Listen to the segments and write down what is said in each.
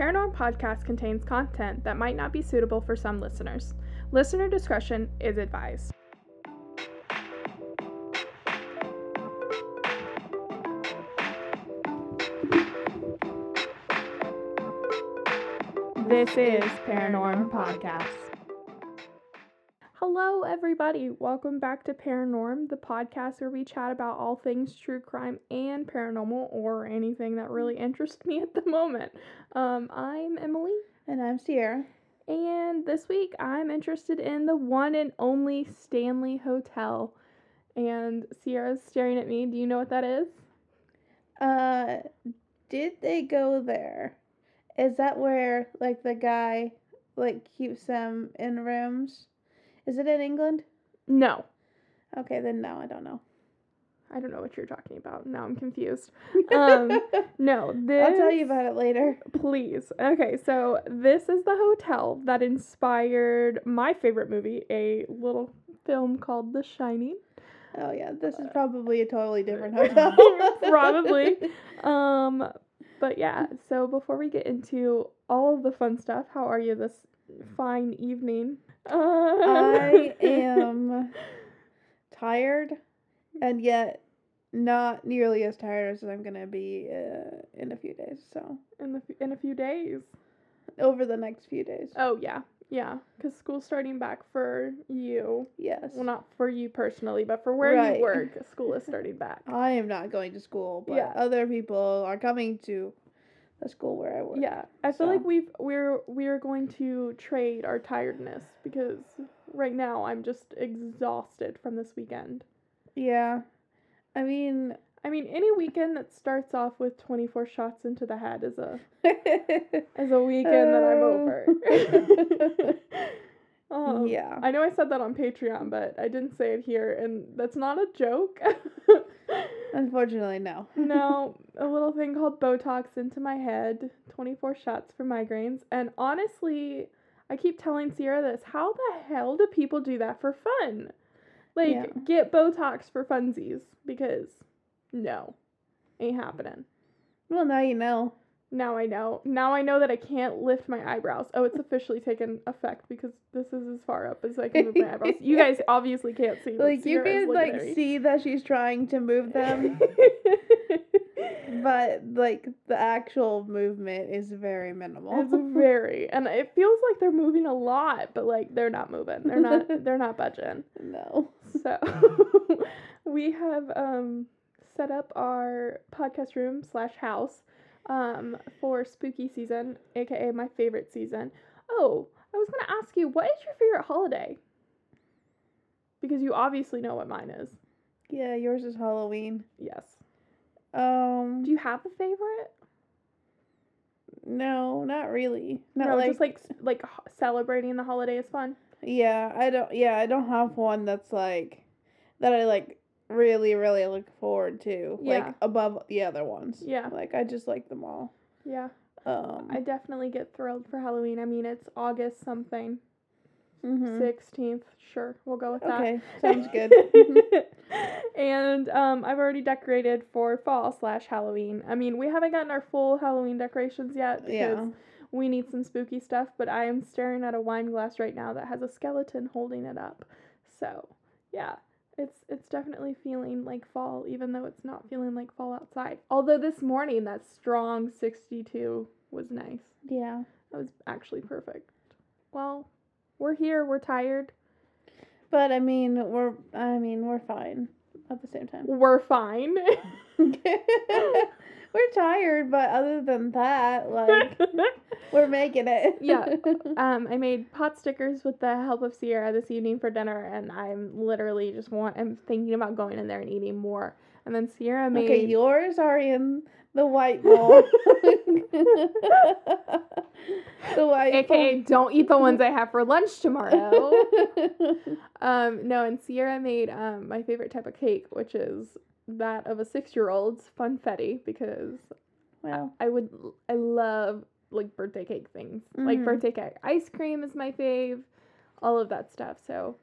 Paranorm podcast contains content that might not be suitable for some listeners. Listener discretion is advised. This is Paranorm Podcast. Hello, everybody. Welcome back to Paranorm, the podcast where we chat about all things true crime and paranormal or anything that really interests me at the moment. Um, I'm Emily, And I'm Sierra. and this week I'm interested in the one and only Stanley Hotel. And Sierra's staring at me. Do you know what that is? Uh, did they go there? Is that where like the guy like keeps them in rooms? Is it in England? No. Okay, then no, I don't know. I don't know what you're talking about. Now I'm confused. Um, No, this. I'll tell you about it later. Please. Okay, so this is the hotel that inspired my favorite movie, a little film called The Shining. Oh yeah, this is probably a totally different hotel. Probably. Um, but yeah, so before we get into all of the fun stuff, how are you this fine evening? I am tired, and yet not nearly as tired as I'm gonna be uh, in a few days. So in the in a few days. over the next few days. Oh yeah, yeah, because school's starting back for you. Yes. Well, not for you personally, but for where Right. you work, school is starting back. I am not going to school, but Yeah. other people are coming to the school where I work. Yeah, I feel like we've we're we're going to trade our tiredness because right now I'm just exhausted from this weekend. Yeah. I mean, I mean, any weekend that starts off with 24 shots into the head is a is a weekend that I'm over. um, yeah. I know I said that on Patreon, but I didn't say it here, and that's not a joke. Unfortunately, no. no, a little thing called Botox into my head, 24 shots for migraines. And honestly, I keep telling Sierra this how the hell do people do that for fun? Like, Yeah. get Botox for funsies because no, ain't happening. Well, now you know. Now I know. Now I know that I can't lift my eyebrows. Oh, it's officially taken effect because this is as far up as I can move my eyebrows. You guys obviously can't see. Like you can like see that she's trying to move them, but like the actual movement is very minimal. It's very, and it feels like they're moving a lot, but like they're not moving. They're not. they're not budging. no. So we have um set up our podcast room slash house um for spooky season, aka my favorite season. Oh, I was gonna ask you, what is your favorite holiday? Because you obviously know what mine is. Yeah, yours is Halloween. Yes. Um, Do you have a favorite? no, not really. Not no, like, just like like celebrating the holiday is fun. yeah, I don't. Yeah, I don't have one that's like that. I like really, really look forward to. Yeah. Like above the other ones. Yeah. Like I just like them all. Yeah. Um. I definitely get thrilled for Halloween. I mean, it's August something. mhm. 16th. Sure, we'll go with that. Okay, sounds good. and um, I've already decorated for fall slash Halloween. I mean, we haven't gotten our full Halloween decorations yet because yeah. we need some spooky stuff, but I am staring at a wine glass right now that has a skeleton holding it up. So, yeah. It's it's definitely feeling like fall even though it's not feeling like fall outside. Although this morning that strong 62 was nice. Yeah. That was actually perfect. Well, we're here. We're tired. But I mean, we're. I mean, we're fine at the same time. We're fine. we're tired, but other than that, like we're making it. Yeah. um, I made pot stickers with the help of Sierra this evening for dinner, and I'm literally just want. I'm thinking about going in there and eating more. And then Sierra made. Okay, yours are in the white bowl. the white AKA, don't eat the ones I have for lunch tomorrow. um, no, and Sierra made um my favorite type of cake, which is that of a six-year-old's funfetti, because well, I would I love like birthday cake things. Like Mhm. birthday cake ice cream is my fave, all of that stuff. So,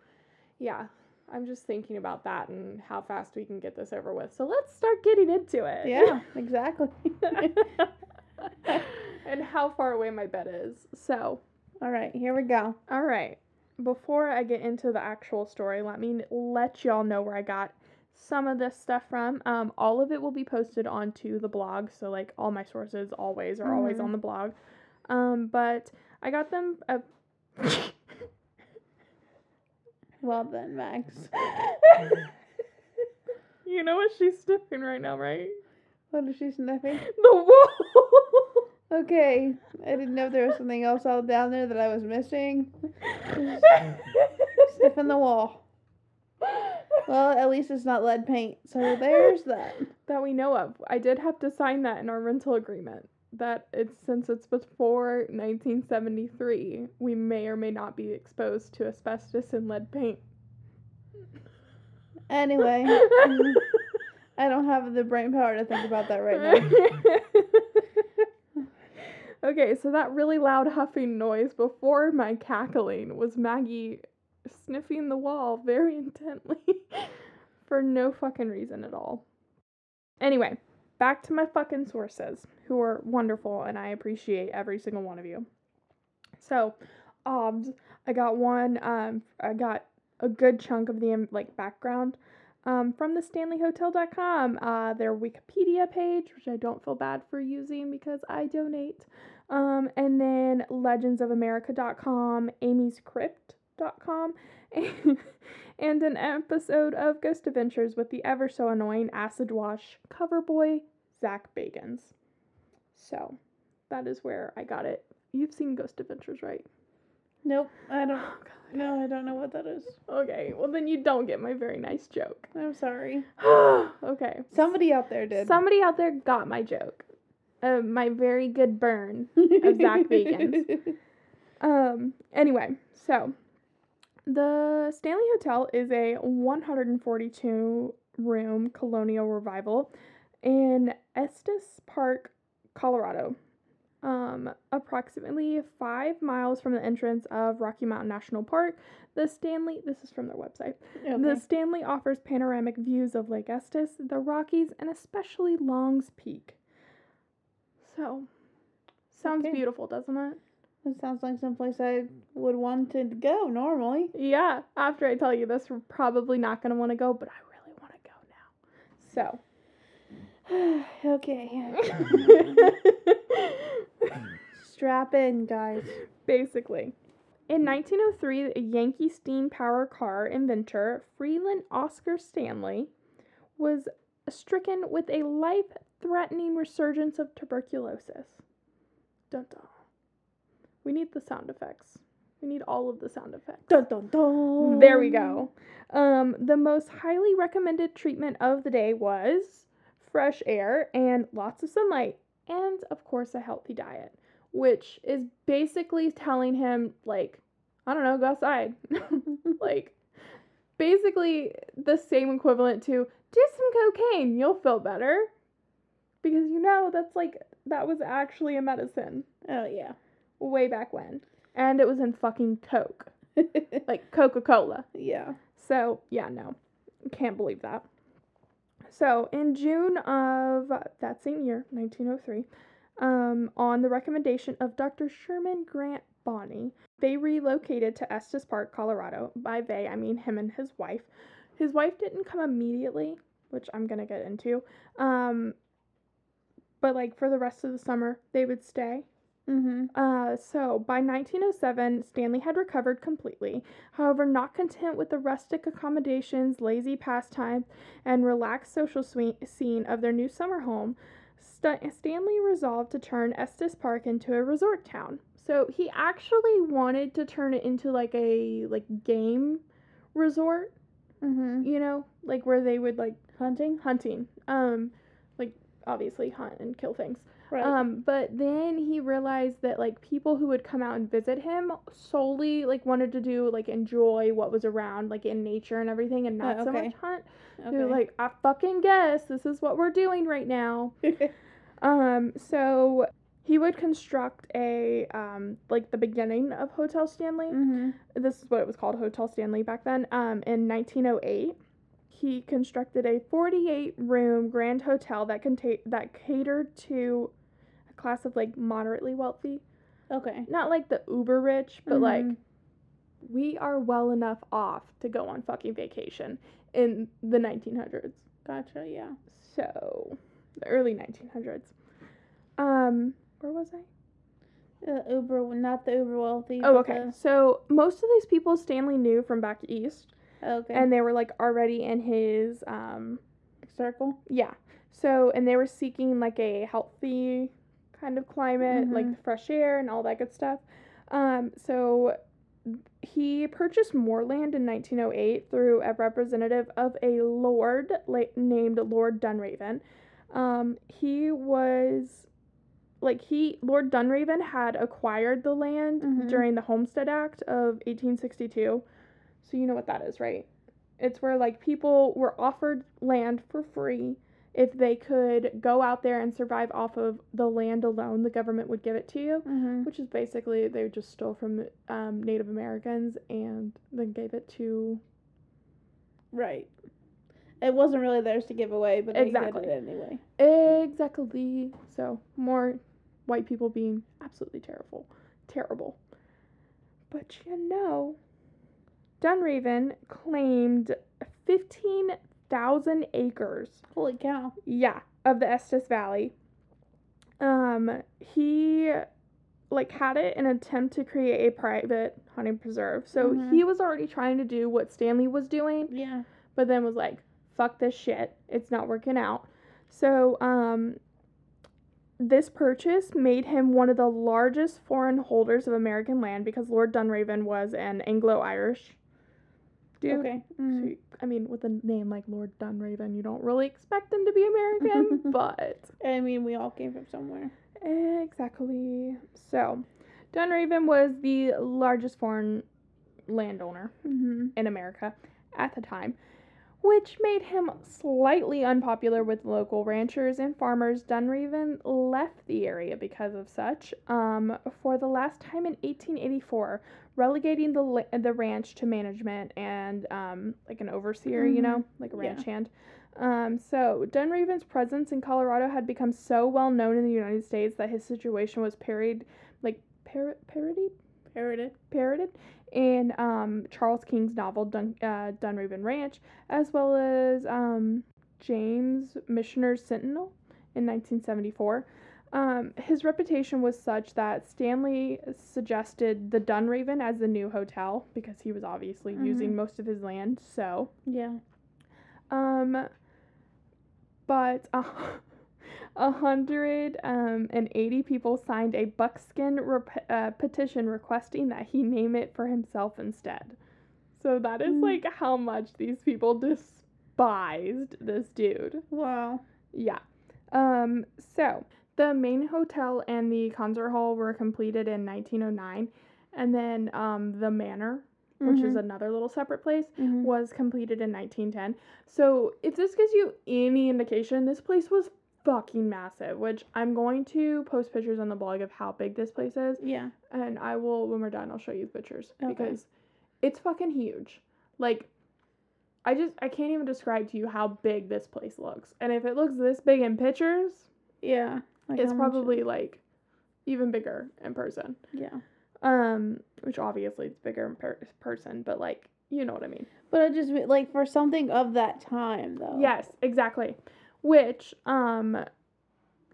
yeah, I'm just thinking about that and how fast we can get this over with. So let's start getting into it. yeah, exactly. and how far away my bed is. So, All right, here we go. all right. Before I get into the actual story, let me let y'all know where I got some of this stuff from. Um, all of it will be posted onto the blog, so like all my sources always are always Mhm. on the blog. Um, but I got them. Uh, Well then, Max. you know what she's sniffing right now, right? What is she sniffing? The wall. Okay, I didn't know if there was something else all down there that I was missing. Sniffing the wall. Well, at least it's not lead paint, so there's that. that we know of. I did have to sign that in our rental agreement. That it's since it's before 1973, we may or may not be exposed to asbestos and lead paint. Anyway, I don't have the brain power to think about that right now. okay, so that really loud huffing noise before my cackling was Maggie sniffing the wall very intently for no fucking reason at all. Anyway, back to my fucking sources, who are wonderful and I appreciate every single one of you. So, obs, I got one, um, I got a good chunk of the like background um, from the StanleyHotel.com, uh, their Wikipedia page, which I don't feel bad for using because I donate, um, and then LegendsOfAmerica.com, Amy'sCrypt.com, and, and an episode of Ghost Adventures with the ever so annoying acid wash cover boy Zak Bagans. So that is where I got it. You've seen Ghost Adventures, right? Nope, I don't. Oh. No, I don't know what that is. Okay, well then you don't get my very nice joke. I'm sorry. okay. Somebody out there did. Somebody out there got my joke. Uh, my very good burn. of Zak Bagans. Um, anyway, so the Stanley Hotel is a 142 room colonial revival in Estes Park, Colorado. Um, approximately five miles from the entrance of Rocky Mountain National Park, the Stanley, this is from their website, Okay. the Stanley offers panoramic views of Lake Estes, the Rockies, and especially Long's Peak. So, sounds Okay. beautiful, doesn't it? Sounds like someplace I would want to go normally. Yeah, after I tell you this, we're probably not going to want to go, but I really want to go now. So. okay. Strap in, guys. basically, in 1903, a Yankee steam power car inventor, Freeland Oscar Stanley, was stricken with a life threatening resurgence of tuberculosis. Dun dun. We need the sound effects. We need all of the sound effects. Dun dun dun. There we go. Um, the most highly recommended treatment of the day was fresh air and lots of sunlight, and of course, a healthy diet, which is basically telling him, like, I don't know, go outside. like, basically the same equivalent to do some cocaine, you'll feel better. Because you know, that's like, that was actually a medicine Oh yeah. Way back when. And it was in fucking Coke, like Coca Cola. yeah. So, yeah, no. Can't believe that. So, in June of that same year, 1903, um, on the recommendation of Dr. Sherman Grant Bonney, they relocated to Estes Park, Colorado. By they, I mean him and his wife. His wife didn't come immediately, which I'm going to get into. Um, but, like, for the rest of the summer, they would stay. Mm-hmm. Uh, so by 1907, Stanley had recovered completely. However, not content with the rustic accommodations, lazy pastimes, and relaxed social scene of their new summer home, St- Stanley resolved to turn Estes Park into a resort town. So he actually wanted to turn it into like a like game resort, Mm-hmm. you know, like where they would like Hunting. hunting, um, like obviously hunt and kill things. Right. Um, but then he realized that like people who would come out and visit him solely like wanted to do like enjoy what was around like in nature and everything and not Oh, so much hunt. okay. They were like, I fucking guess this is what we're doing right now. Um, so he would construct a um like the beginning of Hotel Stanley. mm-hmm. This is what it was called Hotel Stanley back then. Um, in 1908, he constructed a 48 room grand hotel that conta- that catered to class of like moderately wealthy. Okay. Not like the uber rich, but like Mhm. we are well enough off to go on fucking vacation in the 1900s. Gotcha. Yeah. So, the early 1900s. Um, where was I? Uh, Uber, not the Uber wealthy. Oh, okay. So, most of these people Stanley knew from back east, okay. and they were like already in his um circle. yeah. So, and they were seeking like a healthy kind of climate, like Mhm. the fresh air and all that good stuff. Um, so he purchased more land in 1908 through a representative of a lord la- named Lord Dunraven. Um, he was like he Lord Dunraven had acquired the land Mhm. during the Homestead Act of 1862. So you know what that is, right? It's where like people were offered land for free if they could go out there and survive off of the land alone. The government would give it to you Mm-hmm. which is basically they just stole from um, Native Americans and then gave it to Right. It wasn't really theirs to give away, but they Exactly. did it anyway. exactly. So more white people being absolutely terrible, terrible. But you know, Dunraven claimed fifteen thousand acres Holy cow. Yeah, of the Estes Valley. Um, he like had it in an attempt to create a private hunting preserve. So Mhm. he was already trying to do what Stanley was doing, Yeah. but then was like, "Fuck this shit. It's not working out." So, um this purchase made him one of the largest foreign holders of American land because Lord Dunraven was an Anglo-Irish dude. Okay. Mhm. you- I mean, with a name like Lord Dunraven, you don't really expect him to be American, but I mean, we all came from somewhere. exactly. So, Dunraven was the largest foreign landowner Mm-hmm. in America at the time, which made him slightly unpopular with local ranchers and farmers. Dunraven left the area because of such. Um, for the last time in 1884, relegating the la- the ranch to management and um, like an overseer, you know, like a Mm-hmm. Yeah. ranch hand. Um, so Dunraven's presence in Colorado had become so well known in the United States that his situation was parodied, like par- parodied Parroted. parroted in um, Charles King's novel Dun- uh, Dunraven Ranch, as well as um, James Michener's Centennial in 1974. Um, his reputation was such that Stanley suggested the Dunraven as the new hotel because he was obviously using most of his land. So, Yeah. um, but uh, a hundred um, and eighty people signed a buckskin rep- uh, petition requesting that he name it for himself instead. So that is Mm. like how much these people despised this dude. Wow. Yeah. Um. So the main hotel and the concert hall were completed in 1909, and then um the manor, which is another little separate place, Mhm. was completed in 1910. So, if this gives you any indication, this place was fucking massive, which I'm going to post pictures on the blog of how big this place is, Yeah. and I will when we're done, I'll show you the pictures Okay. because it's fucking huge. Like I just I can't even describe to you how big this place looks. And if it looks this big in pictures, Yeah. Like it's how much- probably like even bigger in person. Yeah. Um, which obviously it's bigger in per- person, but like you know what I mean. But I just like for something of that time though. Yes, exactly. Which, um,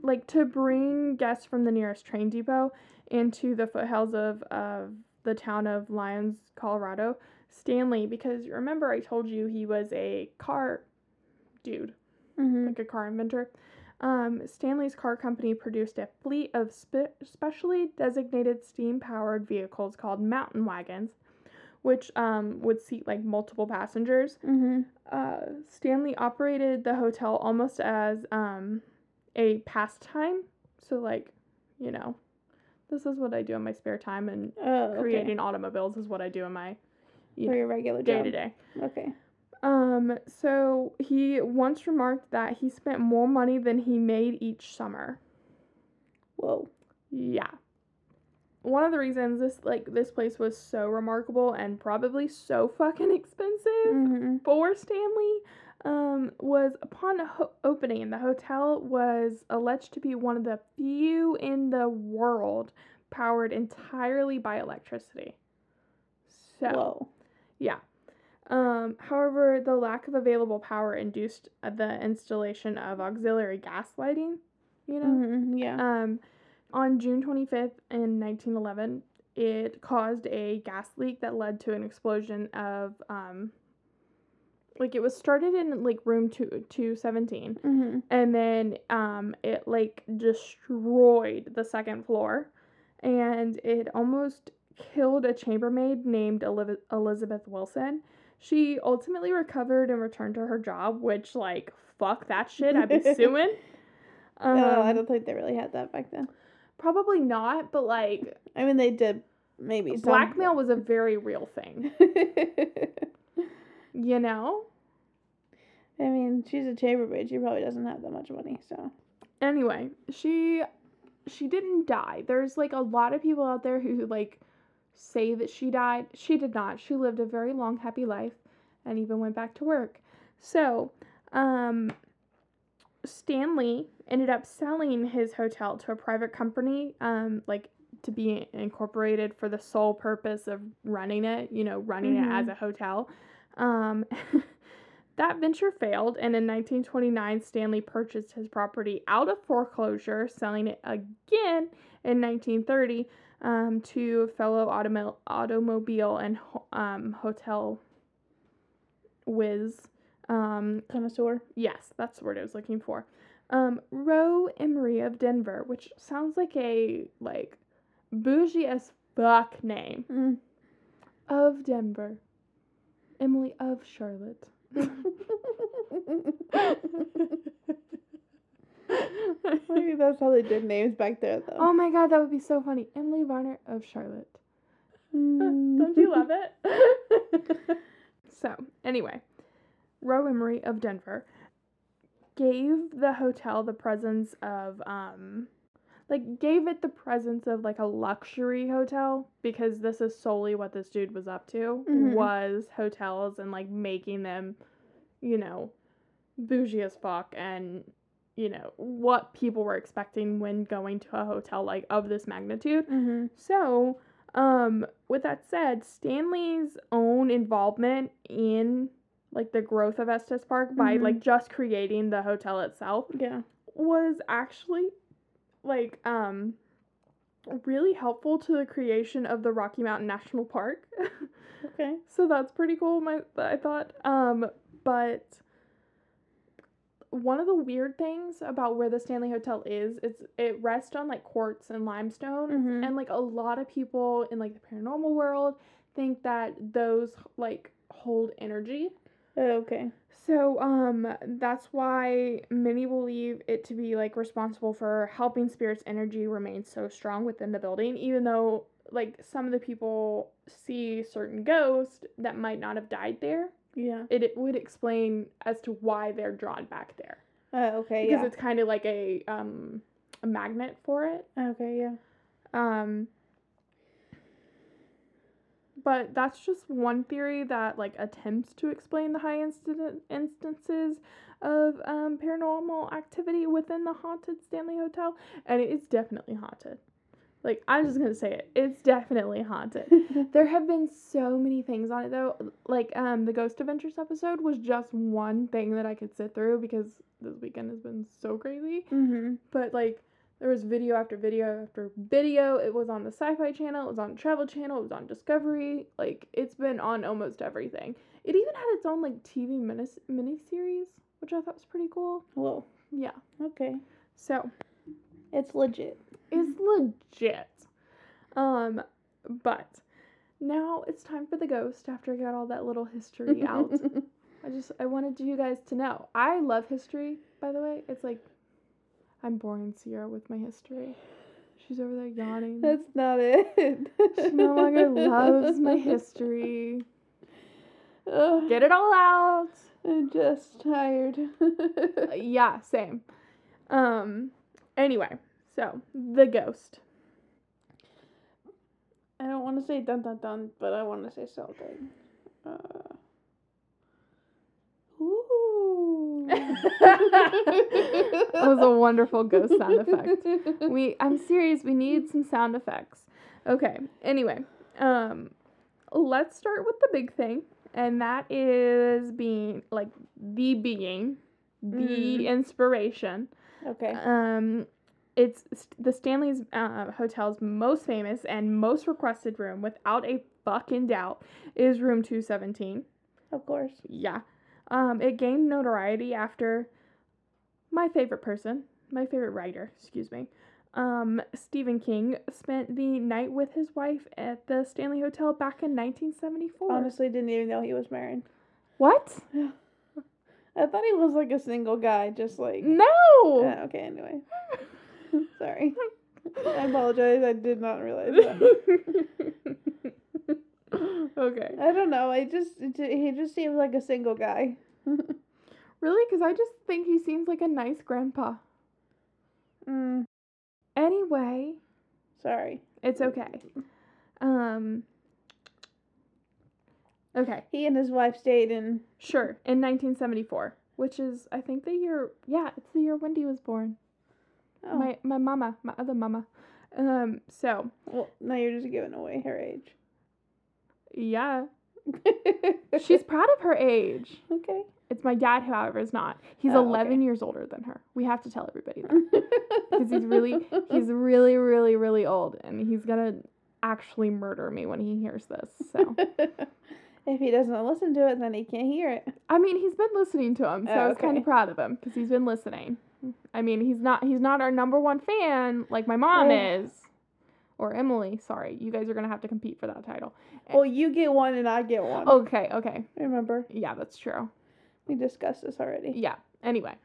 like to bring guests from the nearest train depot into the foothills of, of the town of Lyons, Colorado, Stanley, because remember I told you he was a car dude, Mm-hmm. like a car inventor. Um, Stanley's car company produced a fleet of spe- specially designated steam powered vehicles called mountain wagons, which um, would seat like multiple passengers Mm-hmm. uh, Stanley operated the hotel almost as um, a pastime. So, like, you know, this is what I do in my spare time, and Oh, okay. creating automobiles is what I do in my you for know, your regular day to day. Okay. Um, so he once remarked that he spent more money than he made each summer. Whoa. Yeah. One of the reasons this like this place was so remarkable and probably so fucking expensive Mm-hmm. for Stanley um, was upon ho- opening, the hotel was alleged to be one of the few in the world powered entirely by electricity. So, Whoa. yeah. Um, however, the lack of available power induced the installation of auxiliary gas lighting, you know? Mhm, yeah. Um, on June 25th in 1911, it caused a gas leak that led to an explosion of, um, like it was started in like room two, 217 hmm and then um, it like destroyed the second floor and it almost killed a chambermaid named Elizabeth Wilson. She ultimately recovered and returned to her job, which like fuck that shit, I'd be suing. Um, oh, I don't think they really had that back then. probably not, but like I mean, they did maybe some, blackmail was a very real thing, you know. I mean, she's a chambermaid. She probably doesn't have that much money, so. Anyway, she she didn't die. There's like a lot of people out there who like say that she died. She did not. She lived a very long happy life and even went back to work. So, um Stanley ended up selling his hotel to a private company um like to be incorporated for the sole purpose of running it, you know, running it as Mhm. a hotel. Um That venture failed, and in 1929, Stanley purchased his property out of foreclosure, selling it again in 1930 um, to fellow automo- automobile and ho- um, hotel whiz. Um, Connoisseur. yes, that's the word I was looking for. Um, Roe Emery of Denver, which sounds like a like bougie as fuck name Mm. of Denver. Emily of Charlotte. Maybe that's how they did names back there, though. oh my god, that would be so funny. Emily Varner of Charlotte. Mm. Don't you love it? so, anyway, Roe Emery of Denver gave the hotel the presence of, um, like, gave it the presence of, like, a luxury hotel because this is solely what this dude was up to, Mhm. was hotels and, like, making them, you know, bougie as fuck and, you know, what people were expecting when going to a hotel, like, of this magnitude. Mhm. So, um, with that said, Stanley's own involvement in like the growth of Estes Park by Mhm. like just creating the hotel itself Yeah. was actually like um really helpful to the creation of the Rocky Mountain National Park. Okay. so that's pretty cool my I thought um but one of the weird things about where the Stanley Hotel is, it's it rests on like quartz and limestone, Mhm. and like a lot of people in like the paranormal world think that those like hold energy. Oh, okay. So um that's why many believe it to be like responsible for helping spirits energy remain so strong within the building even though like some of the people see certain ghosts that might not have died there. Yeah. It, it would explain as to why they're drawn back there Oh, okay. because Yeah. it's kind of like a um a magnet for it. Okay. Yeah. Um but that's just one theory that like attempts to explain the high incident instances of um, paranormal activity within the haunted Stanley Hotel, and it is definitely haunted. Like I'm just gonna say it, it's definitely haunted. There have been so many things on it though. Like um the Ghost Adventures episode was just one thing that I could sit through because this weekend has been so crazy. mhm. But like there was video after video after video. It was on the Sci-Fi Channel, it was on Travel Channel, it was on Discovery. Like it's been on almost everything. It even had its own like TV mini mini series, which I thought was pretty cool. Whoa. Yeah. Okay. So It's legit. Is legit. Um, but now it's time for the ghost after I got all that little history out. I just I wanted you guys to know. I love history, by the way. It's like I'm boring Sierra with my history. She's over there yawning. That's not it. she no longer loves my history. Ugh, Get it all out. I'm just tired. Yeah, same. Um anyway, so the ghost. I don't want to say dun dun dun, but I want to say something. Uh, ooh. that was a wonderful ghost sound effect. We I'm serious, we need some sound effects. Okay. Anyway, um let's start with the big thing, and that is being like the being, the Mm. inspiration. Okay. Um it's st- the Stanley's uh, Hotel's most famous and most requested room, without a fucking doubt, is room 217. Of course. Yeah. Um, it gained notoriety after my favorite person, my favorite writer, excuse me. Um, Stephen King spent the night with his wife at the Stanley Hotel back in 1974. Honestly, didn't even know he was married. What? Yeah. I thought he was like a single guy, just like. No. Yeah, okay. Anyway, sorry. I apologize. I did not realize that. okay. I don't know. I just he just seems like a single guy. Really? Because I just think he seems like a nice grandpa. Mm, Anyway, sorry. it's okay. Um. Okay. He and his wife stayed in. Sure, in 1974, which is I think the year. Yeah, it's the year Wendy was born. Oh, My my mama, my other mama. Um. So well, now you're just giving away her age. yeah, she's proud of her age. okay. It's my dad, however, is not. He's Oh, 11 okay. years older than her. We have to tell everybody that because he's really he's really really really old, and he's gonna actually murder me when he hears this. So if he doesn't listen to it, then he can't hear it. I mean, he's been listening to him, so Oh, I was kind of proud of him because he's been listening. I mean, he's not he's not our number one fan like my mom Ugh. is, or Emily. Sorry, you guys are gonna have to compete for that title. Well, you get one and I get one. Okay, okay, Remember, yeah, that's true. we discussed this already. Yeah. Anyway,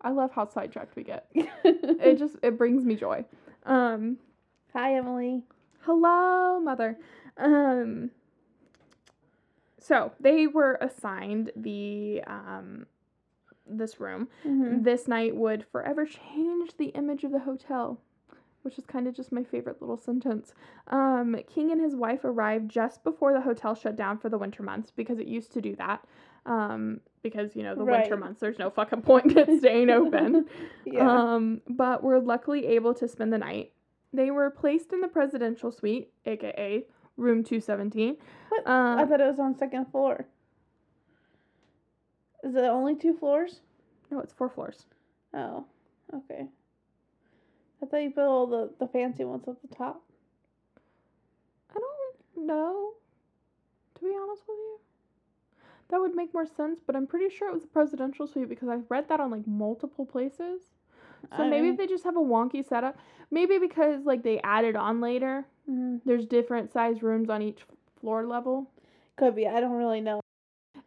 I love how sidetracked we get. It just it brings me joy. Um, Hi, Emily. hello, mother. Um, so they were assigned the um this room. Mm-hmm. This night would forever change the image of the hotel, which is kind of just my favorite little sentence. Um, King and his wife arrived just before the hotel shut down for the winter months because it used to do that. Um, because you know the winter months, there's no fucking point in staying open. Yeah. Um, but were luckily able to spend the night. They were placed in the presidential suite, aka room 217. What? I Um, thought it was on second floor. Is it only two floors? no, it's four floors. Oh, okay. I thought you put all the, the fancy ones at the top. I don't know, to be honest with you. That would make more sense, but I'm pretty sure it was the presidential suite because I've read that on like multiple places. So I maybe mean- they just have a wonky setup. Maybe because like they added on later. Mhm. There's different size rooms on each floor level. Could be. I don't really know.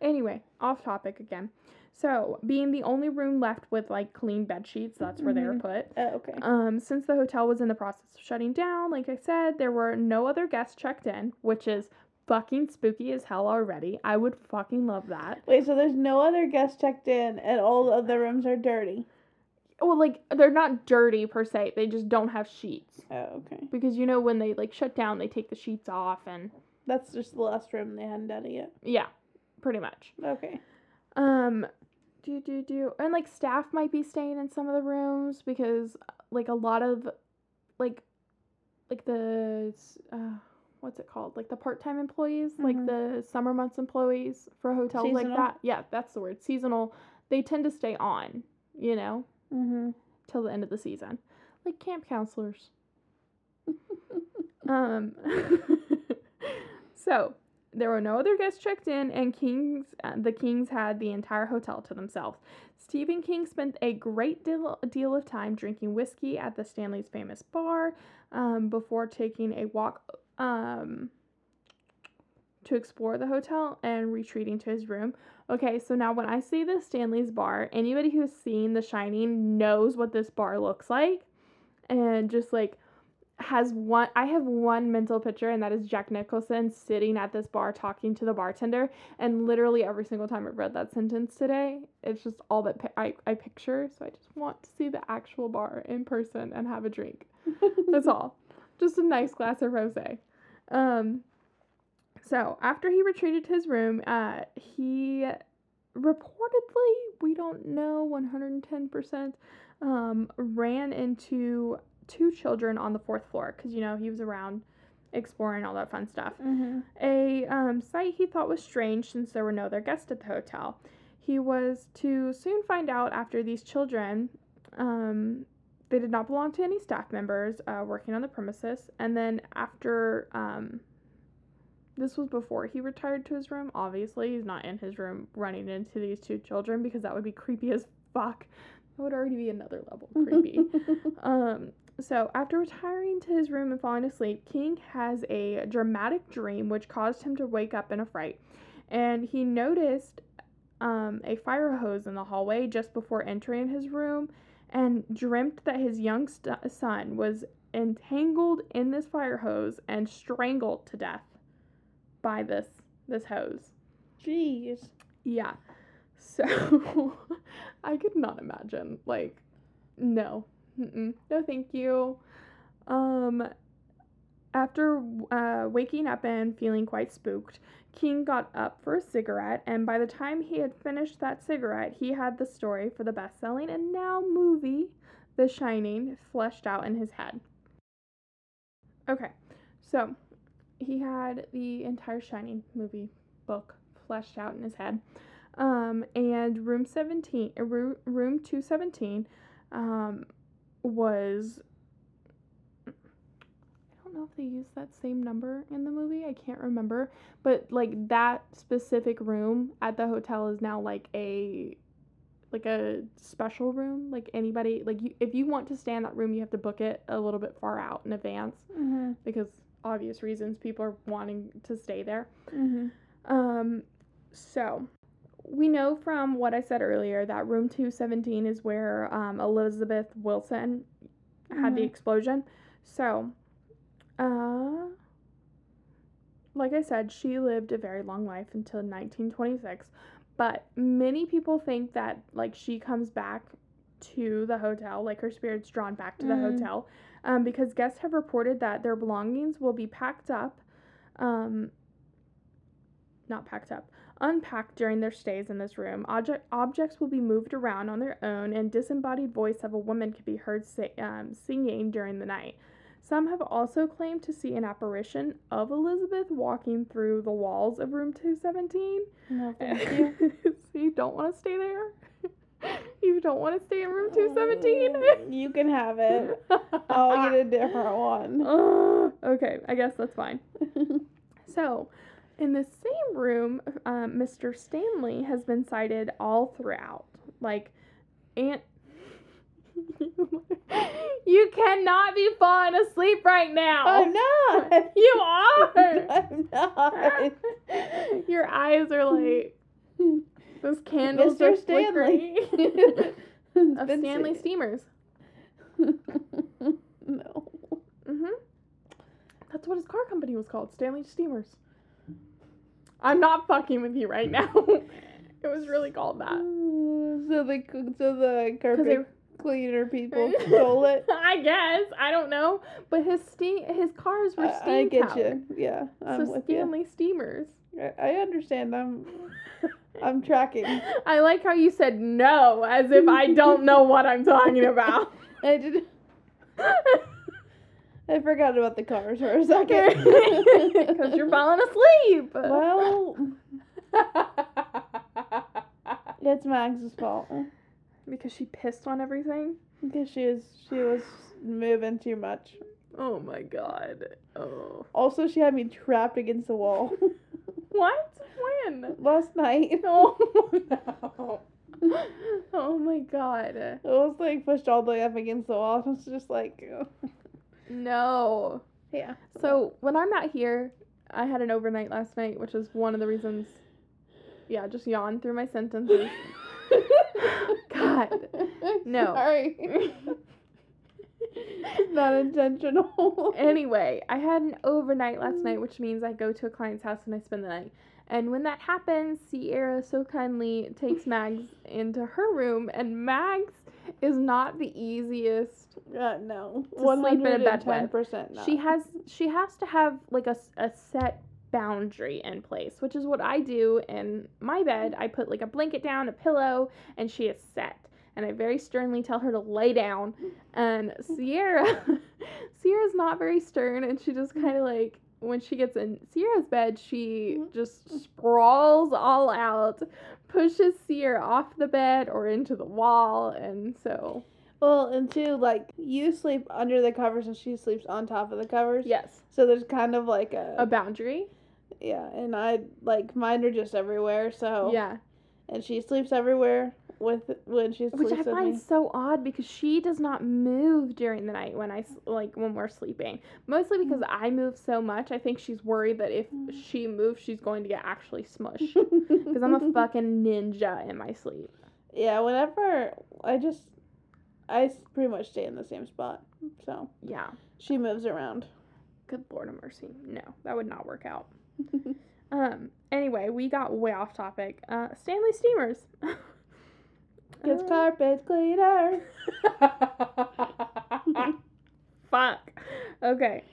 Anyway, off topic again. So, being the only room left with like clean bed sheets, that's where they were Mhm. put. Oh, okay. Um, since the hotel was in the process of shutting down, like I said, there were no other guests checked in, which is fucking spooky as hell already. I would fucking love that. Wait, so there's no other guests checked in, and all of the rooms are dirty. Well, like they're not dirty per se. They just don't have sheets Oh, okay. because you know when they like shut down, they take the sheets off and That's just the last room they hadn't done it yet. yeah, pretty much. Okay. Um, do do do, and like staff might be staying in some of the rooms because like a lot of, like, like the uh, what's it called? Like the part time employees, like Mhm. the summer months employees for hotels like that. Yeah, that's the word. Seasonal. They tend to stay on, you know, Mm-hmm. till the end of the season, like camp counselors. Um, so there were no other guests checked in, and Kings, uh, the Kings had the entire hotel to themselves. Stephen King spent a great deal, deal of time drinking whiskey at the Stanley's famous bar um, before taking a walk um, to explore the hotel and retreating to his room. Okay, so now when I say the Stanley's bar, anybody who's seen The Shining knows what this bar looks like, and just like has one I have one mental picture and that is Jack Nicholson sitting at this bar talking to the bartender and literally every single time I've read that sentence today it's just all that pi- I, I picture. So I just want to see the actual bar in person and have a drink. That's all. Just a nice glass of rosé. Um so after he retreated to his room uh he reportedly, we don't know 110%, um, ran into two children on the fourth floor because, you know, he was around exploring all that fun stuff. Mm-hmm. A um, sight he thought was strange since there were no other guests at the hotel. He was to soon find out after these children, um, they did not belong to any staff members uh, working on the premises. And then after, um, this was before he retired to his room. Obviously, he's not in his room running into these two children because that would be creepy as fuck. That would already be another level creepy. Um, so, after retiring to his room and falling asleep, King has a dramatic dream which caused him to wake up in a fright. And he noticed um, a fire hose in the hallway just before entering his room and dreamt that his young st- son was entangled in this fire hose and strangled to death by this this hose. Jeez. Yeah. So I could not imagine. Like, no. Mm-mm. No, thank you. Um, after uh, waking up and feeling quite spooked, King got up for a cigarette, and by the time he had finished that cigarette, he had the story for the best selling and now movie, The Shining, fleshed out in his head. Okay, so he had the entire Shining movie book fleshed out in his head. Um, and room 17, uh, room, room 217 um, was. I don't know if they used that same number in the movie. I can't remember. But, like, that specific room at the hotel is now, like, a. Like a special room, like anybody, like you, if you want to stay in that room, you have to book it a little bit far out in advance Mm-hmm. because obvious reasons people are wanting to stay there. Mm-hmm. Um, so we know from what I said earlier that room 217 is where um, Elizabeth Wilson had the Mhm. explosion. So, uh, like I said, she lived a very long life until 1926. But many people think that like she comes back to the hotel, like her spirit's drawn back to the Mm. hotel, um, because guests have reported that their belongings will be packed up, um, not packed up, unpacked during their stays in this room. Object, objects will be moved around on their own, and disembodied voice of a woman can be heard si- um, singing during the night. Some have also claimed to see an apparition of Elizabeth walking through the walls of room 217. No, thank you. so you don't want to stay there? you don't want to stay in room 217? Mm, you can have it. I'll get a different one. Uh, okay, I guess that's fine. So, in the same room, um, Mr. Stanley has been cited all throughout. Like, Aunt. you cannot be falling asleep right now. I'm not. You are. I'm not. Your eyes are like those candles Mr. are Stanley. of Stanley steamers. no. Mhm. That's what his car company was called, Stanley Steamers. I'm not fucking with you right now. it was really called that. So the so the carpet cleaner people stole it. I guess I don't know, but his steam his cars were I, steam I get powered. you. Yeah, I'm So Stanley Steamers. I, I understand. I'm I'm tracking. I like how you said no, as if I don't know what I'm talking about. I did. I forgot about the cars for a second. Because you're falling asleep. well, it's Max's fault because she pissed on everything. because she was she was moving too much. Oh my god. Oh. Also, she had me trapped against the wall What? When? last night. Oh no. Oh my god. It was like pushed all the way up against the wall. It was just like. No. yeah. So when I'm not here, I had an overnight last night, which is one of the reasons. Yeah, just yawn through my sentences. God, no. Sorry. Not intentional. anyway, I had an overnight last mm. night, which means I go to a client's house and I spend the night. And when that happens, Sierra so kindly takes Mags into her room, and Mags is not the easiest. Uh, no. To sleep in a bed with. 110% no. She has she has to have like a, a set boundary in place, which is what I do in my bed. I put like a blanket down, a pillow, and she is set. And I very sternly tell her to lay down. And Sierra, Sierra's not very stern, and she just kind of like when she gets in Sierra's bed, she mm-hmm. just sprawls all out, pushes Sierra off the bed or into the wall, and so Well, and two, like you sleep under the covers and she sleeps on top of the covers. yes, So there's kind of like a, a boundary. yeah, and I like mine are just everywhere. So Yeah, and she sleeps everywhere with when she which I find me. so odd because she does not move during the night when I like when we're sleeping. Mostly because I move so much. I think she's worried that if she moves, she's going to get actually smushed. Because I'm a fucking ninja in my sleep. yeah. Whenever I just I pretty much stay in the same spot. So Yeah. she moves around. Good Lord of mercy. No, that would not work out. Um. Anyway, we got way off topic. Uh, Stanley Steemers. Gets carpet cleaner. Fuck. Okay.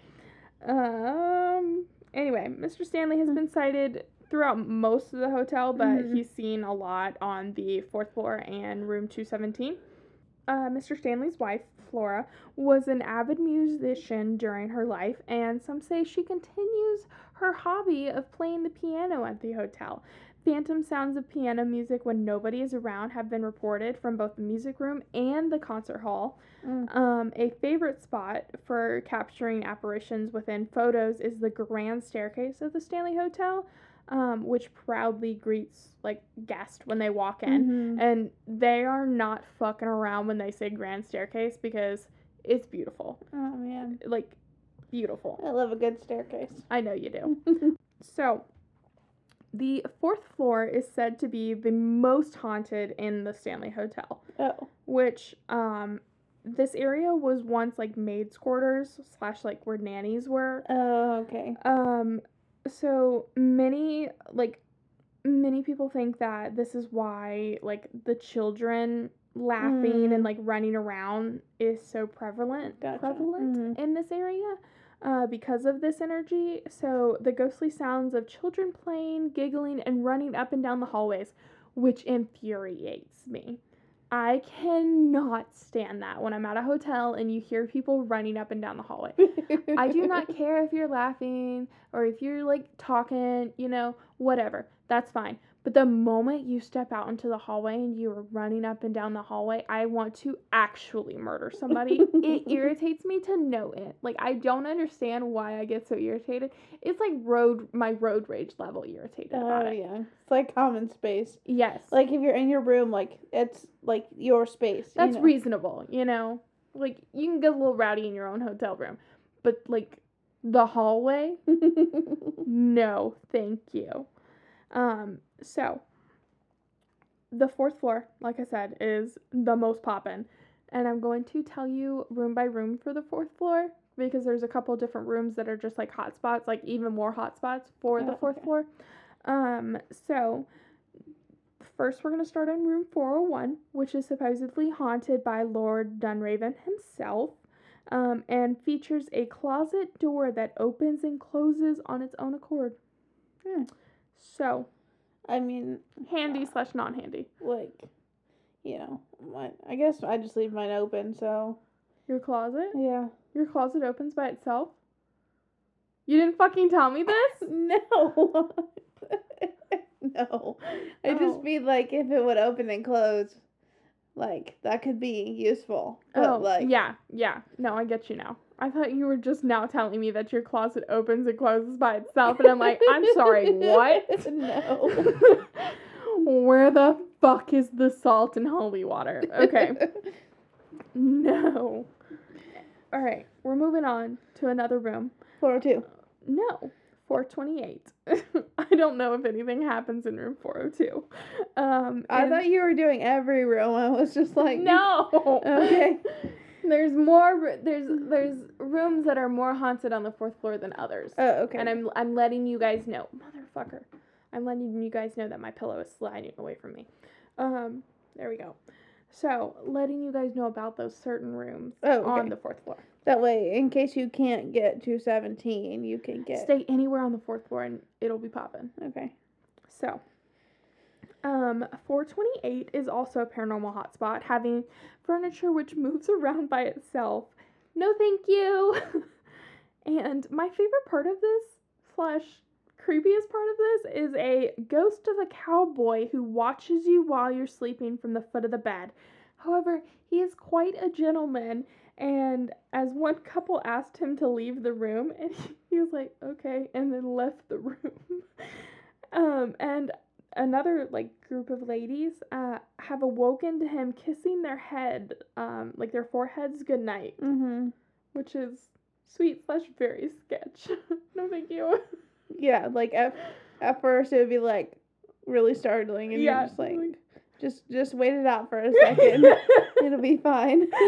Um. Anyway, Mr. Stanley has been sighted throughout most of the hotel, but Mhm. he's seen a lot on the fourth floor and room 217. Uh, Mr. Stanley's wife, Flora, was an avid musician during her life, and some say she continues her hobby of playing the piano at the hotel. Phantom sounds of piano music when nobody is around have been reported from both the music room and the concert hall. Mm. Um, a favorite spot for capturing apparitions within photos is the grand staircase of the Stanley Hotel, um, which proudly greets like guests when they walk in. Mhm. And they are not fucking around when they say grand staircase because it's beautiful. Oh man, Like, beautiful. I love a good staircase. I know you do. So, the fourth floor is said to be the most haunted in the Stanley Hotel, oh. which um this area was once like maids' quarters slash like where nannies were. Oh, okay. Um, so many like many people think that this is why like the children laughing Mm. and like running around is so prevalent Gotcha. prevalent Mhm. in this area uh, because of this energy. So the ghostly sounds of children playing, giggling, and running up and down the hallways, which infuriates me. I cannot stand that when I'm at a hotel and you hear people running up and down the hallway. I do not care if you're laughing or if you're like talking, you know, whatever. That's fine. But the moment you step out into the hallway and you are running up and down the hallway, I want to actually murder somebody. it irritates me to no end. Like I don't understand why I get so irritated. It's like road my road rage level irritated Oh it. yeah, it's like common space. Yes. Like if you're in your room, like it's like your space. you That's know? reasonable, you know? Like you can get a little rowdy in your own hotel room. But like the hallway, No, thank you. Um, so the fourth floor, like I said, is the most poppin'. And I'm going to tell you room by room for the fourth floor because there's a couple different rooms that are just like hot spots, like even more hot spots for the Oh, fourth okay. floor. Um, so first we're gonna start on room 401, which is supposedly haunted by Lord Dunraven himself. Um, and features a closet door that opens and closes on its own accord. Hmm. So I mean, handy slash non handy. like, you know, my, I guess I just leave mine open. So Your closet? yeah. Your closet opens by itself? You didn't fucking tell me this? No. no. I Oh. just mean like if it would open and close, like that could be useful. But oh, like yeah, yeah. No, I get you now. I thought you were just now telling me that your closet opens and closes by itself, and I'm like, I'm sorry, what? no. Where the fuck is the salt and holy water? Okay. No. All right, we're moving on to another room. Four oh two. No, 428. I don't know if anything happens in room 402. Um, I thought you were doing every room. I was just like no. Okay. There's more. There's there's rooms that are more haunted on the fourth floor than others. Oh, okay. And I'm I'm letting you guys know, motherfucker. I'm letting you guys know that my pillow is sliding away from me. Um, there we go. So, letting you guys know about those certain rooms Oh, okay. on the fourth floor. That way, in case you can't get to 17, you can get. Stay anywhere on the fourth floor and it'll be popping. Okay. So, um, 428 is also a paranormal hotspot, having furniture which moves around by itself. No, thank you. and my favorite part of this, slash creepiest part of this, is a ghost of a cowboy who watches you while you're sleeping from the foot of the bed. However, he is quite a gentleman, and as one couple asked him to leave the room, and he, was like, okay, and then left the room. um, and another like group of ladies uh, have awoken to him kissing their head, um, like their foreheads goodnight, Mm-hmm. which is sweet slash very sketch. no, thank you. Yeah, like at, at first it would be like really startling, and Yeah, you're just like, like- just just wait it out for a second. It'll be fine.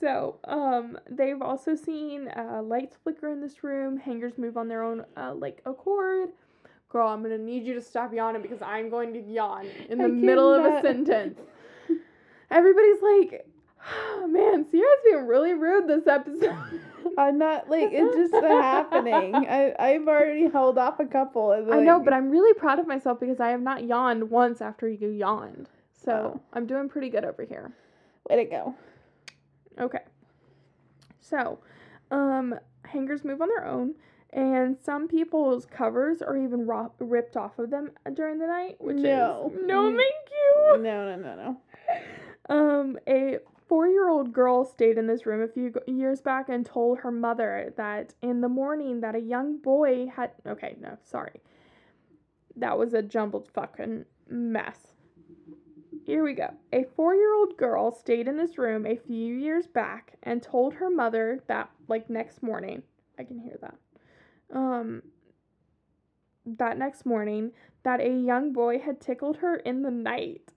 so, um, they've also seen uh, lights flicker in this room, hangers move on their own, uh, like accord. Girl, I'm gonna need you to stop yawning because I'm going to yawn in the middle of a sentence. Everybody's like, man, Sierra's being really rude this episode. I'm not like it's just happening. I I've already held off a couple. And, I know, but I'm really proud of myself because I have not yawned once after you yawned. So Wow. I'm doing pretty good over here. way to go. Okay. So, um, hangers move on their own, and some people's covers are even ro- ripped off of them during the night, which No. is no, Mm. thank you. No, no, no, no. Um, a four-year-old girl stayed in this room a few years back and told her mother that in the morning that a young boy had. Okay, no, sorry. That was a jumbled fucking mess. Here we go. A four year old girl stayed in this room a few years back and told her mother that, like, next morning, I can hear that. Um, that next morning, that a young boy had tickled her in the night.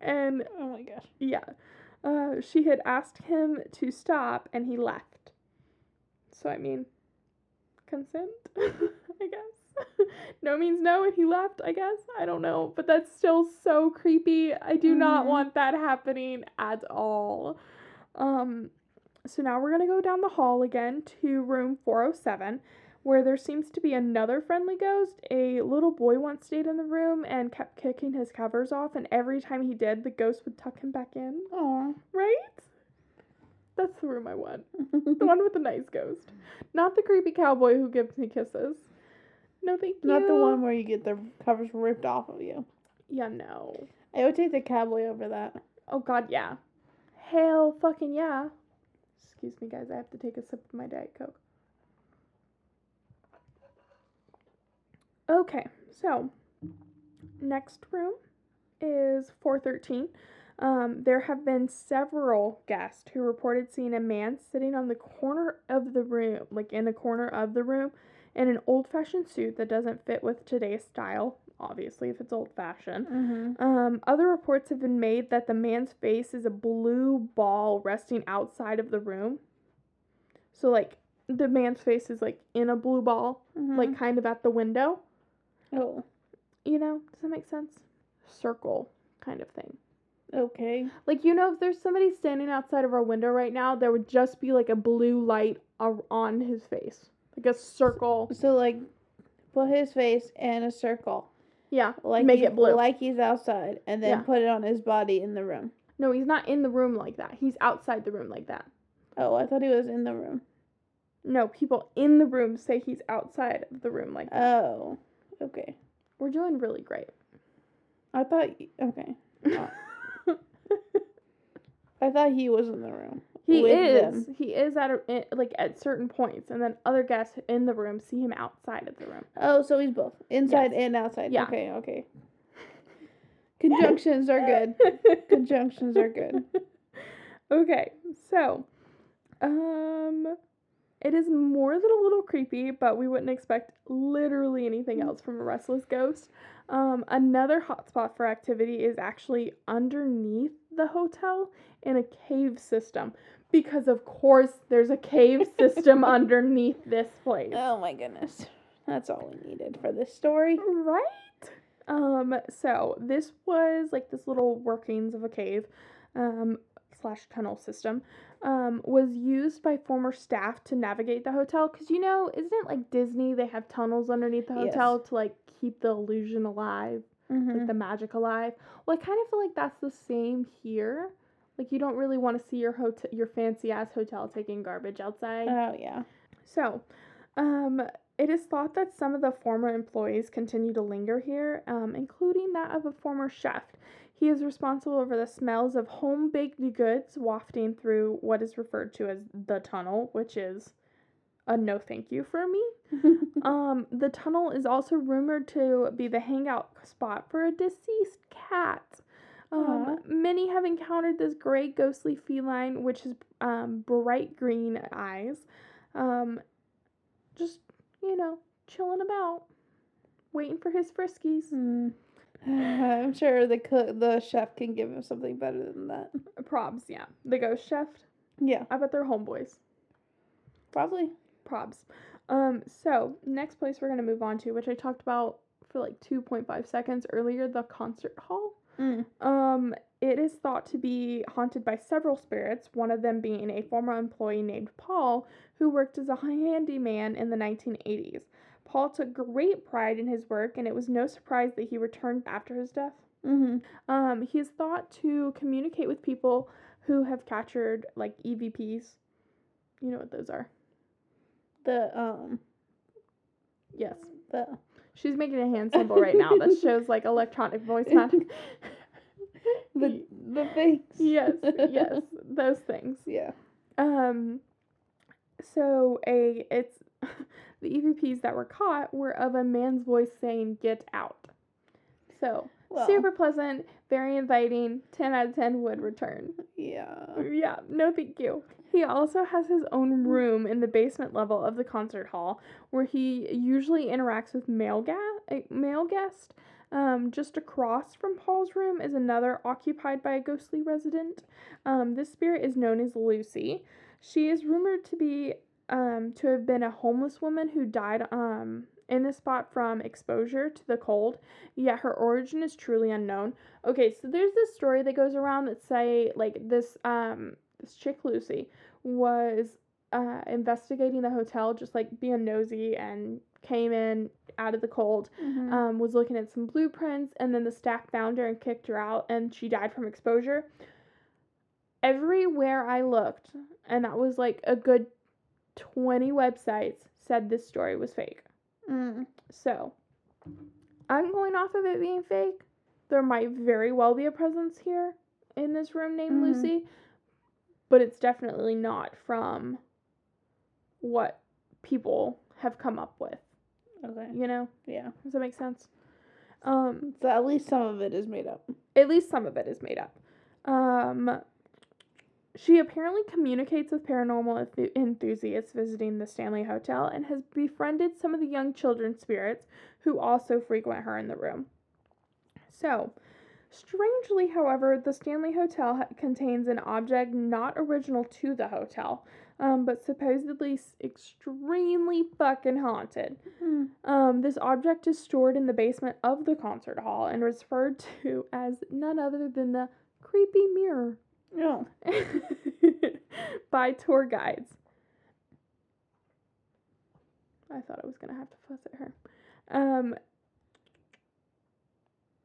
And Oh my gosh. yeah, uh, she had asked him to stop and he left. So, I mean, consent, I guess. no means no, and he left, I guess. I don't know. But that's still so creepy. I do not Mhm. want that happening at all. Um, so now we're going to go down the hall again to room 407, where there seems to be another friendly ghost. A little boy once stayed in the room and kept kicking his covers off, and every time he did, the ghost would tuck him back in. Aw. Right? That's the room I want. The one with the nice ghost. Not the creepy cowboy who gives me kisses. No, thank you. Not the one where you get the covers ripped off of you. Yeah, no. I would take the cowboy over that. Oh, God, yeah. Hell fucking yeah. Excuse me, guys. I have to take a sip of my Diet Coke. Okay, so next room is 413. Um, there have been several guests who reported seeing a man sitting on the corner of the room, like in the corner of the room, in an old fashioned suit that doesn't fit with today's style, obviously, if it's old fashioned. Mm-hmm. Um, other reports have been made that the man's face is a blue ball resting outside of the room. So, like, the man's face is like in a blue ball, like kind of at the window. Oh, You know, does that make sense? Circle kind of thing. okay. Like, you know, if there's somebody standing outside of our window right now, there would just be like a blue light on his face, like a circle. So like, put his face in a circle, Yeah, like make he- it blue. like he's outside, and then Yeah. put it on his body in the room. no, he's not in the room like that. He's outside the room like that. Oh, I thought he was in the room. No, people in the room say he's outside of the room like that. Oh, okay. We're doing really great. I thought. Okay. I thought he was in the room. he is. them. He is at a, like at certain points, and then other guests in the room see him outside of the room. Oh, so he's both inside Yes. and outside. Yeah. Okay. Okay. Conjunctions are good. Conjunctions are good. okay, so, um, it is more than a little creepy, but we wouldn't expect literally anything else from a restless ghost. Um, another hotspot for activity is actually underneath the hotel in a cave system. Because of course there's a cave system underneath this place. Oh my goodness. That's all we needed for this story. Right? Um, so this was like this little workings of a cave, um, slash tunnel system, um, was used by former staff to navigate the hotel. Cause you know, isn't it like Disney? They have tunnels underneath the Yes. hotel to like keep the illusion alive, Mm-hmm. like the magic alive. Well, I kind of feel like that's the same here. Like you don't really want to see your hotel, your fancy ass hotel taking garbage outside. oh yeah. So, um, it is thought that some of the former employees continue to linger here, um, including that of a former chef. He is responsible for the smells of home baked goods wafting through what is referred to as the tunnel, which is a no thank you for me. Um, the tunnel is also rumored to be the hangout spot for a deceased cat. Um, many have encountered this gray, ghostly feline, which has um, bright green eyes. Um, just, you know, chilling about, waiting for his friskies. Hmm. I'm sure the cook, the chef can give him something better than that. Probs, yeah. The ghost chef. Yeah, I bet they're homeboys. probably. Probs. Um, so next place we're gonna move on to, which I talked about for like 2.5 seconds earlier, the concert hall. Mm. Um, it is thought to be haunted by several spirits, one of them being a former employee named Paul who worked as a handyman in the 1980s. Paul took great pride in his work, and it was no surprise that he returned after his death. Mm-hmm. Um, he is thought to communicate with people who have captured like EVPs. You know what those are? The um Yes. the She's making a hand symbol right now that shows like electronic voice magic. the the things. yes, yes, those things. Yeah. Um, so a it's the EVPs that were caught were of a man's voice saying "Get out." So Well, super pleasant, very inviting. Ten out of ten would return. yeah. Yeah, no thank you. He also has his own room in the basement level of the concert hall where he usually interacts with male ga- male guest. Um, just across from Paul's room is another occupied by a ghostly resident. Um, this spirit is known as Lucy. She is rumored to be um, to have been a homeless woman who died um, in this spot from exposure to the cold. Yet her origin is truly unknown. Okay, so there's this story that goes around that say like this um this chick Lucy was uh investigating the hotel, just like being nosy and came in out of the cold Mhm. um, was looking at some blueprints, and then the staff found her and kicked her out, and she died from exposure. Everywhere I looked, and that was like a good 20 websites, said this story was fake. Mm. So, I'm going off of it being fake. There might very well be a presence here in this room named Mhm. Lucy, but it's definitely not from what people have come up with. Okay. You know? Yeah. Does that make sense? Um, So at least some of it is made up. at least some of it is made up. Um, she apparently communicates with paranormal enthu- enthusiasts visiting the Stanley Hotel and has befriended some of the young children spirits who also frequent her in the room. So, strangely, however, the Stanley Hotel contains an object not original to the hotel, um, but supposedly extremely fucking haunted. Mm. Um, this object is stored in the basement of the concert hall and referred to as none other than the creepy mirror No. by tour guides. I thought I was gonna have to fuss at her. Um,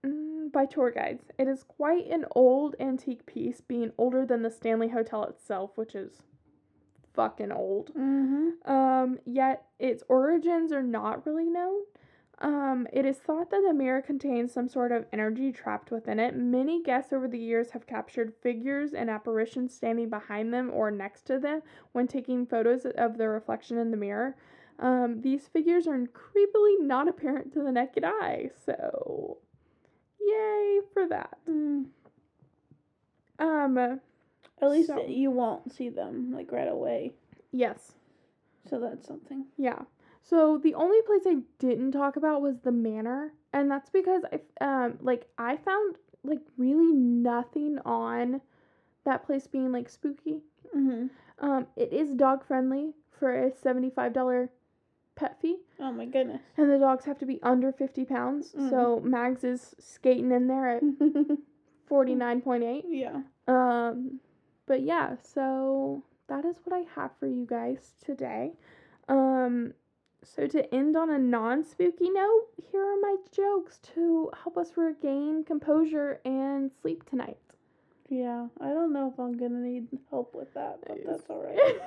mm, by tour guides. It is quite an old antique piece, being older than the Stanley Hotel itself, which is fucking old. Mm-hmm. Um, yet its origins are not really known. Um, it is thought that the mirror contains some sort of energy trapped within it. Many guests over the years have captured figures and apparitions standing behind them or next to them when taking photos of their reflection in the mirror. Um, these figures are creepily not apparent to the naked eye, so yay for that. Mm. Um, At least So- you won't see them like right away. yes. So that's something. Yeah. So the only place I didn't talk about was the manor, and that's because I um like I found like really nothing on that place being like spooky. Mm-hmm. Um, it is dog friendly for a seventy five dollar pet fee. Oh my goodness. And the dogs have to be under 50 pounds. Mm. So Mags is skating in there at 49.8. yeah. Um, but yeah, so that is what I have for you guys today. Um, so to end on a non-spooky note, here are my jokes to help us regain composure and sleep tonight. Yeah. I don't know if I'm gonna need help with that, but that's all right.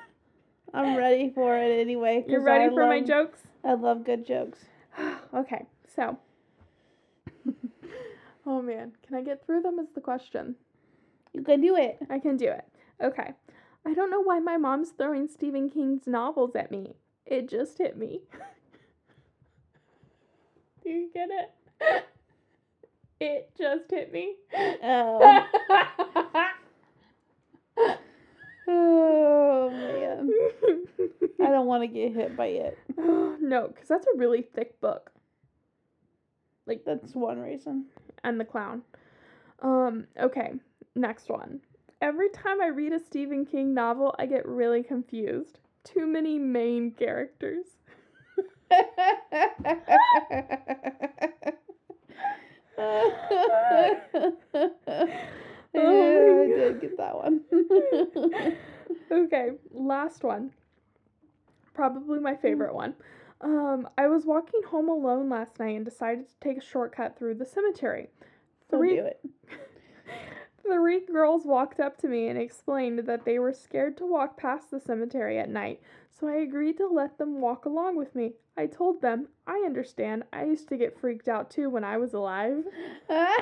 I'm ready for it anyway. You're ready I for my jokes? I love good jokes. okay, so. oh man, can I get through them? Is the question. You can do it. I can do it. Okay. I don't know why my mom's throwing Stephen King's novels at me. It just hit me. do you get it? It just hit me. Oh. oh man. I don't want to get hit by it. no, because that's a really thick book. Like that's one reason. and the clown. Um, okay, next one. Every time I read a Stephen King novel, I get really confused. Too many main characters. yeah, I did get that one. okay, last one. Probably my favorite one. Um, I was walking home alone last night and decided to take a shortcut through the cemetery. Don't do it. Three girls walked up to me and explained that they were scared to walk past the cemetery at night, so I agreed to let them walk along with me. I told them, I understand. I used to get freaked out too when I was alive. oh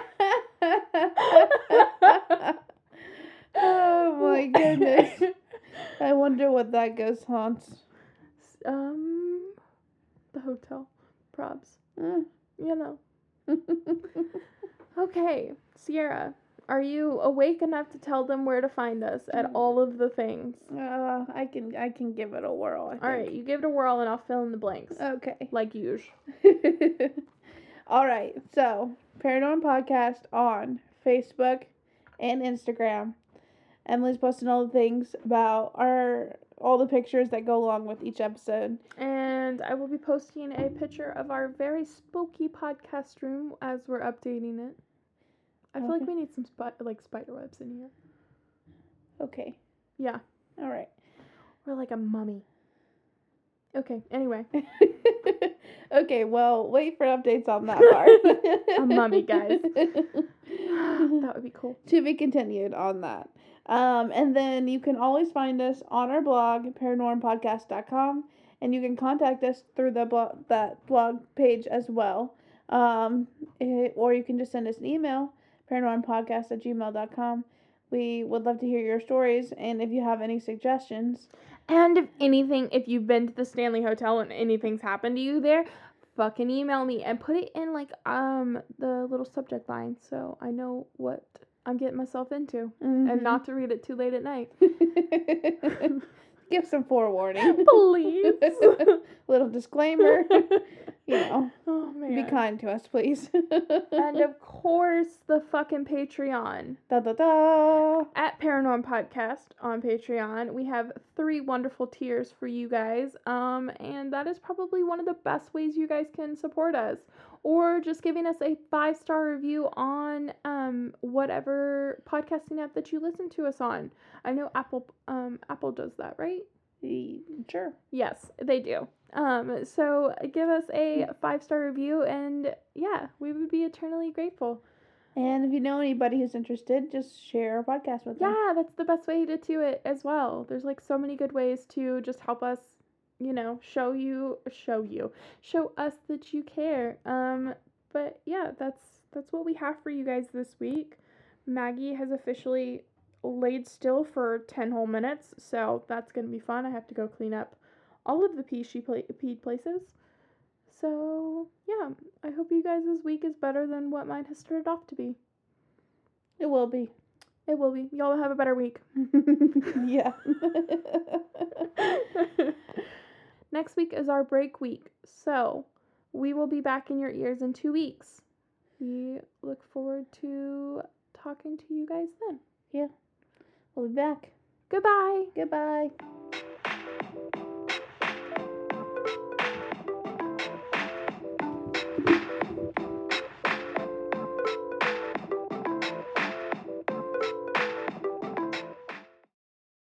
my goodness. I wonder what that ghost haunts. um, the hotel. Probs. Mm. You know. Okay, Sierra, are you awake enough to tell them where to find us at Mm. all of the things? Uh, I can I can give it a whirl. I think. All right, you give it a whirl and I'll fill in the blanks. Okay. Like usual. All right. So, Paranormal Podcast on Facebook and Instagram. Emily's posting all the things about our all the pictures that go along with each episode. And I will be posting a picture of our very spooky podcast room as we're updating it. I feel like we need some spi- like spider webs in here. Okay. Yeah, All right. we're like a mummy. Okay, anyway. okay, well, wait for updates on that part. A mummy, guys. that would be cool. to be continued on that. Um, and then you can always find us on our blog, paranormpodcast.com, and you can contact us through the blog that blog page as well. Um, eh, or you can just send us an email, paranormpodcast at gmail.com. We would love to hear your stories, and if you have any suggestions, And if anything, if you've been to the Stanley Hotel and anything's happened to you there, fucking email me and put it in like um the little subject line so I know what I'm getting myself into and not to read it too late at night. give some forewarning. Please. Little disclaimer, you know, oh man. be kind to us, please. and of course, the fucking Patreon. da da da. At Paranorm Podcast on Patreon, we have three wonderful tiers for you guys. Um, and that is probably one of the best ways you guys can support us. Or just giving us a five star review on um whatever podcasting app that you listen to us on. I know Apple um Apple does that, right? E- Sure. Yes, they do. Um, so give us a five star review, and yeah, we would be eternally grateful. And if you know anybody who's interested, just share our podcast with them. Yeah, that's the best way to do it as well. There's like so many good ways to just help us, you know, show you, show you, show us that you care. Um, but yeah, that's that's what we have for you guys this week. Maggie has officially laid still for 10 whole minutes, so that's going to be fun. I have to go clean up all of the pee she pla- peed places. So, yeah, I hope you guys' week is better than what mine has started off to be. It will be. It will be. Y'all will have a better week. yeah. Next week is our break week, so we will be back in your ears in two weeks. We look forward to talking to you guys then. Yeah. We'll be back. Goodbye. Goodbye.